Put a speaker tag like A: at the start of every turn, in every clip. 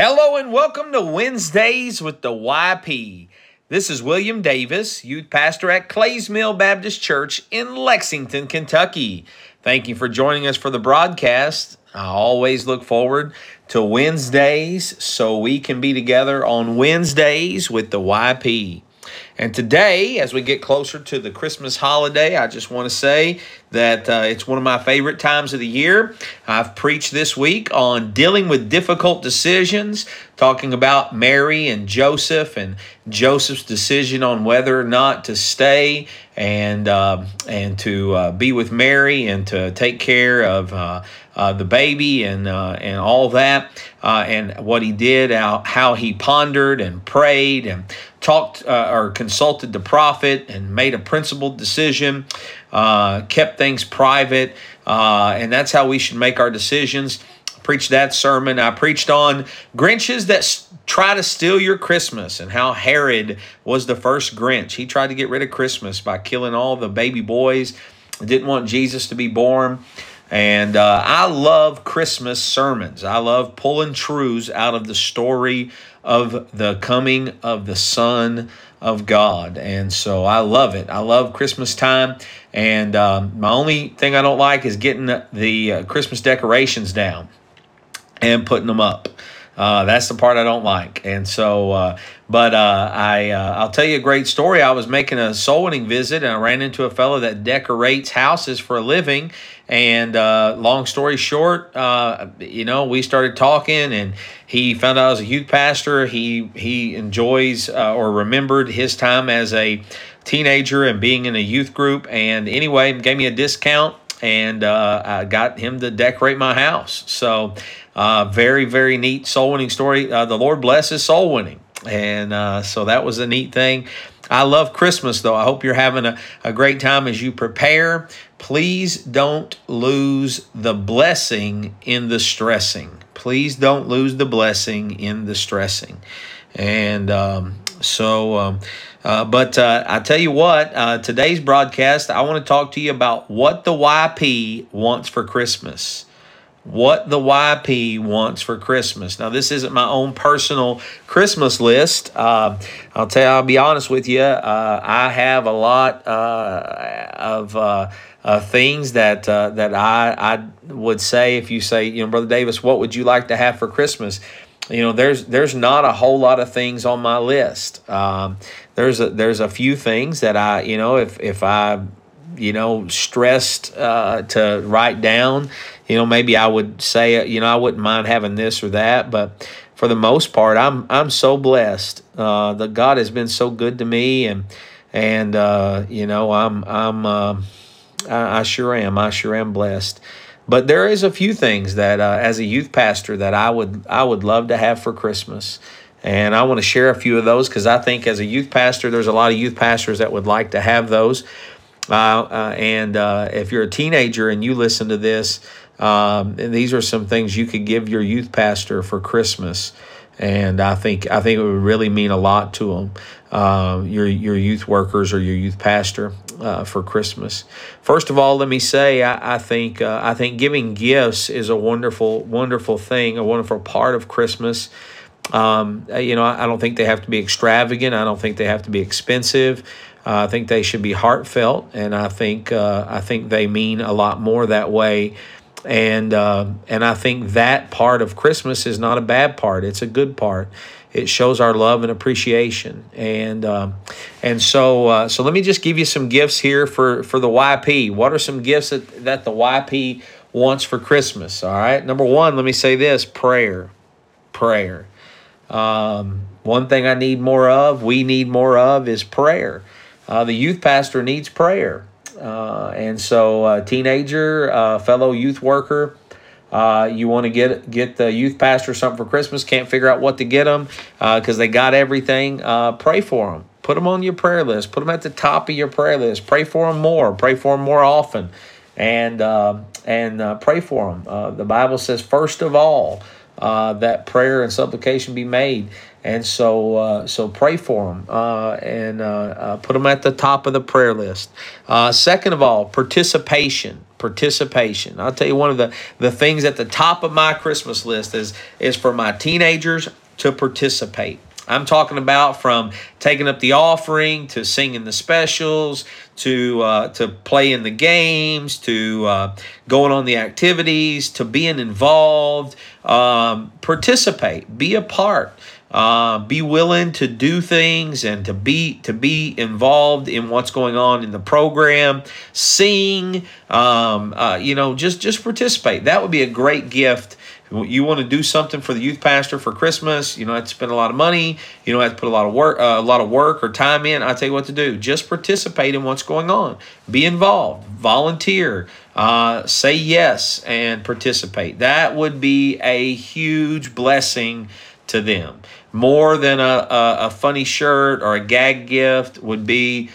A: Hello and welcome to Wednesdays with the YP. This is William Davis, youth pastor at Clays Mill Baptist Church in Lexington, Kentucky. Thank you for joining us for the broadcast. I always look forward to Wednesdays so we can be together on Wednesdays with the YP. And today, as we get closer to the Christmas holiday, I just want to say that uh, it's one of my favorite times of the year. I've preached this week on dealing with difficult decisions, talking about Mary and Joseph and Joseph's decision on whether or not to stay and uh, and to uh, be with Mary and to take care of uh, uh, the baby and uh, and all that, and what he did, how, how he pondered and prayed and talked uh, or consulted the prophet and made a principled decision, uh, kept things private, uh, and that's how we should make our decisions. Preached that sermon. I preached on Grinches that s- try to steal your Christmas and how Herod was the first Grinch. He tried to get rid of Christmas by killing all the baby boys. Didn't want Jesus to be born. And uh, I love Christmas sermons. I love pulling truths out of the story of the coming of the Son of God. And so I love it. I love Christmas time. And um, my only thing I don't like is getting the, uh, Christmas decorations down and putting them up. Uh, that's the part I don't like. And so, uh, but uh, I, uh, I'll tell you a great story. I was making a soul winning visit and I ran into a fellow that decorates houses for a living. And uh, long story short, uh, you know, we started talking and he found out I was a youth pastor. He, he enjoys or remembered his time as a teenager and being in a youth group. And anyway, gave me a discount and uh, I got him to decorate my house. So, uh, very, very neat soul winning story. Uh, the Lord blesses soul winning. And uh, so that was a neat thing. I love Christmas, though. I hope you're having a, a great time as you prepare. Please don't lose the blessing in the stressing. Please don't lose the blessing in the stressing. And um, so, um, uh, but uh, I tell you what, uh, today's broadcast, I want to talk to you about what the YP wants for Christmas. What the YP wants for Christmas. Now, this isn't my own personal Christmas list. Uh, I'll tell you, I'll be honest with you. Uh, I have a lot uh, of things that that I I would say if you say, you know, Brother Davis, what would you like to have for Christmas? you know there's there's not a whole lot of things on my list um, there's a there's a few things that i you know if if i you know stressed uh, to write down you know maybe i would say you know i wouldn't mind having this or that but for the most part i'm i'm so blessed uh, that god has been so good to me and and uh, you know i'm i'm uh, I, I sure am i sure am blessed but there is a few things that, uh, as a youth pastor, that I would I would love to have for Christmas, and I want to share a few of those because I think as a youth pastor, there's a lot of youth pastors that would like to have those. Uh, uh, and uh, if you're a teenager and you listen to this, um, these are some things you could give your youth pastor for Christmas and I think I think it would really mean a lot to them. Uh, your your youth workers or your youth pastor uh, for Christmas. First of all, let me say I, I think uh, I think giving gifts is a wonderful wonderful thing, a wonderful part of Christmas. Um, you know, I, I don't think they have to be extravagant. I don't think they have to be expensive. Uh, I think they should be heartfelt, and I think uh, I think they mean a lot more that way and uh, and I think that part of Christmas is not a bad part; it's a good part. It shows our love and appreciation, and um, and so uh, so let me just give you some gifts here for for the YP. What are some gifts that that the YP wants for Christmas? All right, number one, let me say this: prayer, prayer. Um, one thing I need more of, we need more of, is prayer. Uh, the youth pastor needs prayer. Uh, and so, uh, teenager, uh, fellow youth worker, uh, you want to get get the youth pastor something for Christmas, can't figure out what to get them because uh, they got everything. Uh, pray for them. Put them on your prayer list. Put them at the top of your prayer list. Pray for them more. Pray for them more often, and and pray for them. the Bible says, first of all, uh, that prayer and supplication be made. And so, uh, so pray for them uh, and uh, uh, put them at the top of the prayer list. Uh, second of all, participation. Participation. I'll tell you one of the, the things at the top of my Christmas list is is for my teenagers to participate. I'm talking about from taking up the offering to singing the specials to uh, to playing the games to uh, going on the activities to being involved. Um, participate, be a part. Uh, be willing to do things and to be to be involved in what's going on in the program. Sing, um, uh, you know, just just participate. That would be a great gift you want to do something for the youth pastor for Christmas, you don't have to spend a lot of money, you don't have to put a lot of work, uh, a lot of work or time in. I tell you what to do: just participate in what's going on, be involved, volunteer, uh, say yes, and participate. That would be a huge blessing to them. More than a, a, a funny shirt or a gag gift would be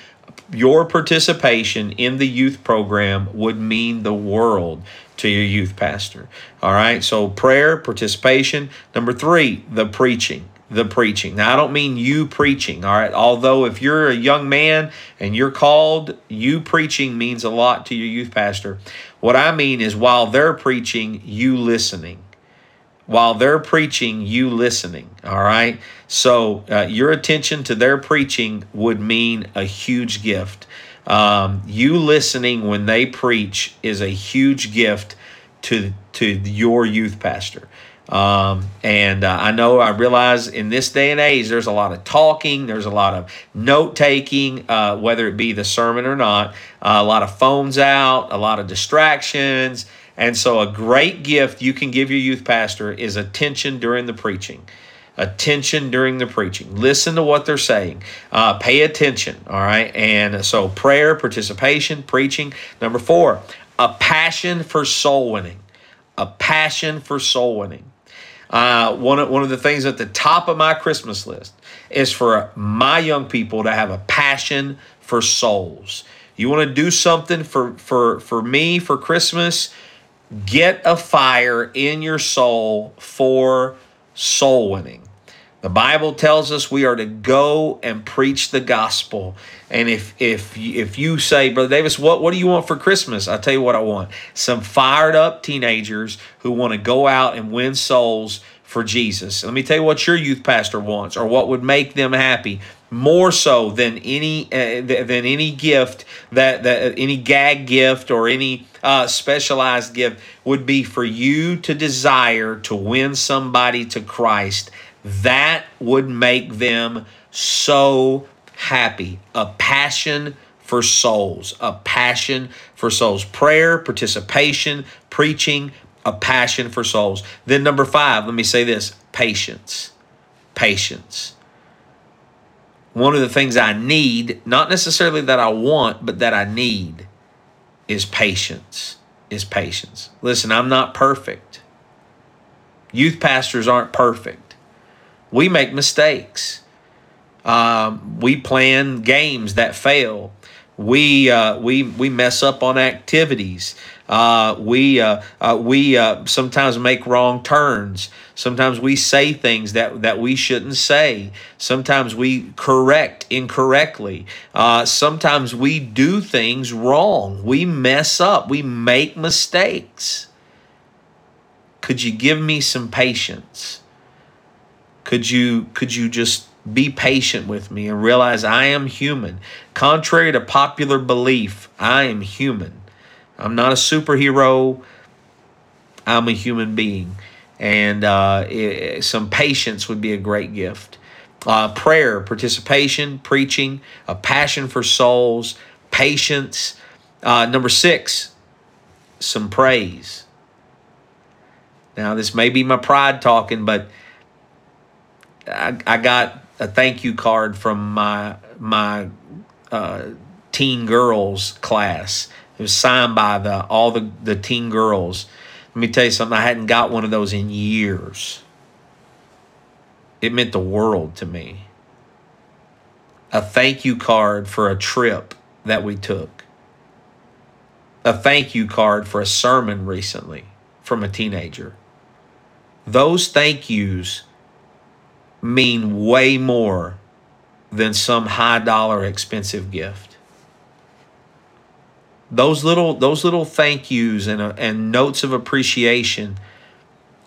A: your participation in the youth program would mean the world to your youth pastor. All right, so prayer, participation. Number three, the preaching. The preaching. Now, I don't mean you preaching, all right? Although, if you're a young man and you're called, you preaching means a lot to your youth pastor. What I mean is, while they're preaching, you listening while they're preaching, you listening. All right. So uh, your attention to their preaching would mean a huge gift. Um, you listening when they preach is a huge gift to to your youth pastor. Um, and uh, I know I realize in this day and age, there's a lot of talking, there's a lot of note taking, uh, whether it be the sermon or not, uh, a lot of phones out, a lot of distractions. And so, a great gift you can give your youth pastor is attention during the preaching attention during the preaching. Listen to what they're saying. Uh, pay attention. All right. And so prayer, participation, preaching. Number four, a passion for soul winning. A passion for soul winning. Uh, one, of, one of the things at the top of my Christmas list is for my young people to have a passion for souls. You want to do something for, for, for me for Christmas? Get a fire in your soul for soul winning. The Bible tells us we are to go and preach the gospel. And if if if you say, Brother Davis, what, what do you want for Christmas? I'll tell you what I want. Some fired up teenagers who want to go out and win souls for Jesus. Let me tell you what your youth pastor wants or what would make them happy more so than any uh, than any gift that, that any gag gift or any uh, specialized gift would be for you to desire to win somebody to Christ. That would make them so happy. A passion for souls, a passion for souls. Prayer, participation, preaching, a passion for souls. Then, number five, let me say this patience. Patience. One of the things I need, not necessarily that I want, but that I need, is patience. Is patience. Listen, I'm not perfect. Youth pastors aren't perfect. We make mistakes. Um, we plan games that fail. We uh, we we mess up on activities. Uh, we uh, uh, we uh, sometimes make wrong turns. Sometimes we say things that, that we shouldn't say. Sometimes we correct incorrectly. Uh, sometimes we do things wrong. We mess up. We make mistakes. Could you give me some patience? Could you could you just be patient with me and realize I am human? Contrary to popular belief, I am human. I'm not a superhero. I'm a human being. And uh, it, some patience would be a great gift. Uh, prayer, participation, preaching, a passion for souls, patience. Uh, number six, some praise. Now, this may be my pride talking, but I, I got a thank you card from my my uh, teen girls class was signed by the all the, the teen girls. Let me tell you something, I hadn't got one of those in years. It meant the world to me. A thank you card for a trip that we took. A thank you card for a sermon recently from a teenager. those thank yous mean way more than some high dollar expensive gift. Those little those little thank yous and uh, and notes of appreciation,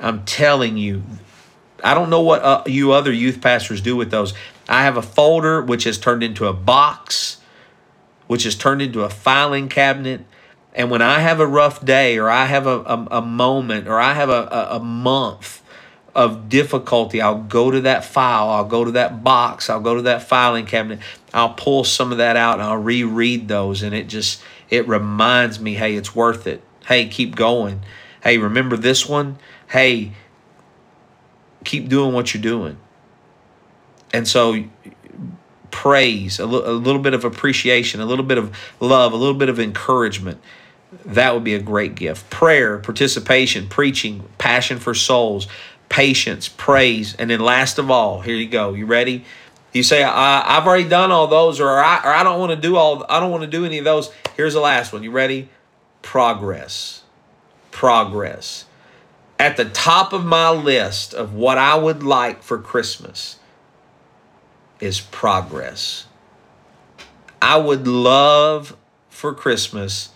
A: I'm telling you, I don't know what uh, you other youth pastors do with those. I have a folder which has turned into a box, which has turned into a filing cabinet. And when I have a rough day or I have a, a, a moment or I have a, a, a month of difficulty, I'll go to that file, I'll go to that box, I'll go to that filing cabinet, I'll pull some of that out and I'll reread those and it just it reminds me, hey, it's worth it. Hey, keep going. Hey, remember this one? Hey, keep doing what you're doing. And so praise, a, l- a little bit of appreciation, a little bit of love, a little bit of encouragement. That would be a great gift. Prayer, participation, preaching, passion for souls, patience, praise, and then last of all, here you go. You ready? You say, I, have already done all those, or I, or I don't want to do all. I don't want to do any of those. Here's the last one. You ready? Progress. Progress. At the top of my list of what I would like for Christmas is progress. I would love for Christmas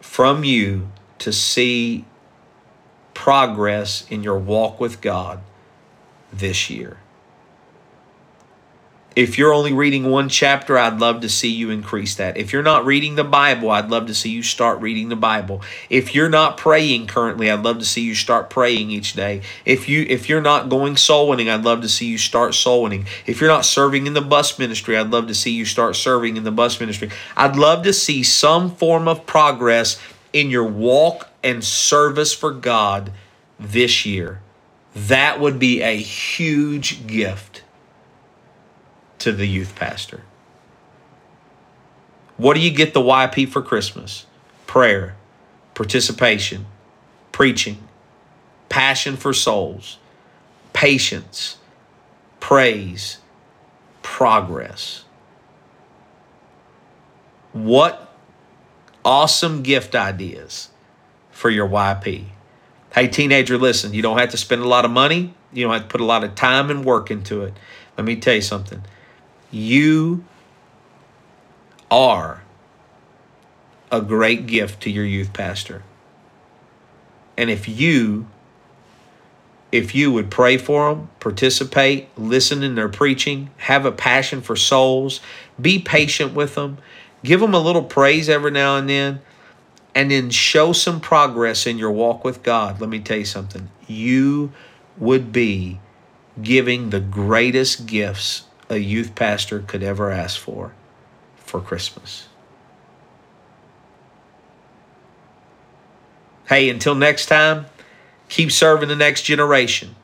A: from you to see progress in your walk with God this year. If you're only reading one chapter, I'd love to see you increase that. If you're not reading the Bible, I'd love to see you start reading the Bible. If you're not praying currently, I'd love to see you start praying each day. If you if you're not going soul winning, I'd love to see you start soul winning. If you're not serving in the bus ministry, I'd love to see you start serving in the bus ministry. I'd love to see some form of progress in your walk and service for God this year. That would be a huge gift to the youth pastor. What do you get the YP for Christmas? Prayer, participation, preaching, passion for souls, patience, praise, progress. What awesome gift ideas for your YP. Hey, teenager, listen, you don't have to spend a lot of money. You don't have to put a lot of time and work into it. Let me tell you something. You are a great gift to your youth pastor. And if you if you would pray for them, participate, listen in their preaching, have a passion for souls, be patient with them, give them a little praise every now and then, and then show some progress in your walk with God, let me tell you something. You would be giving the greatest gifts a youth pastor could ever ask for for Christmas. Hey, until next time, keep serving the next generation.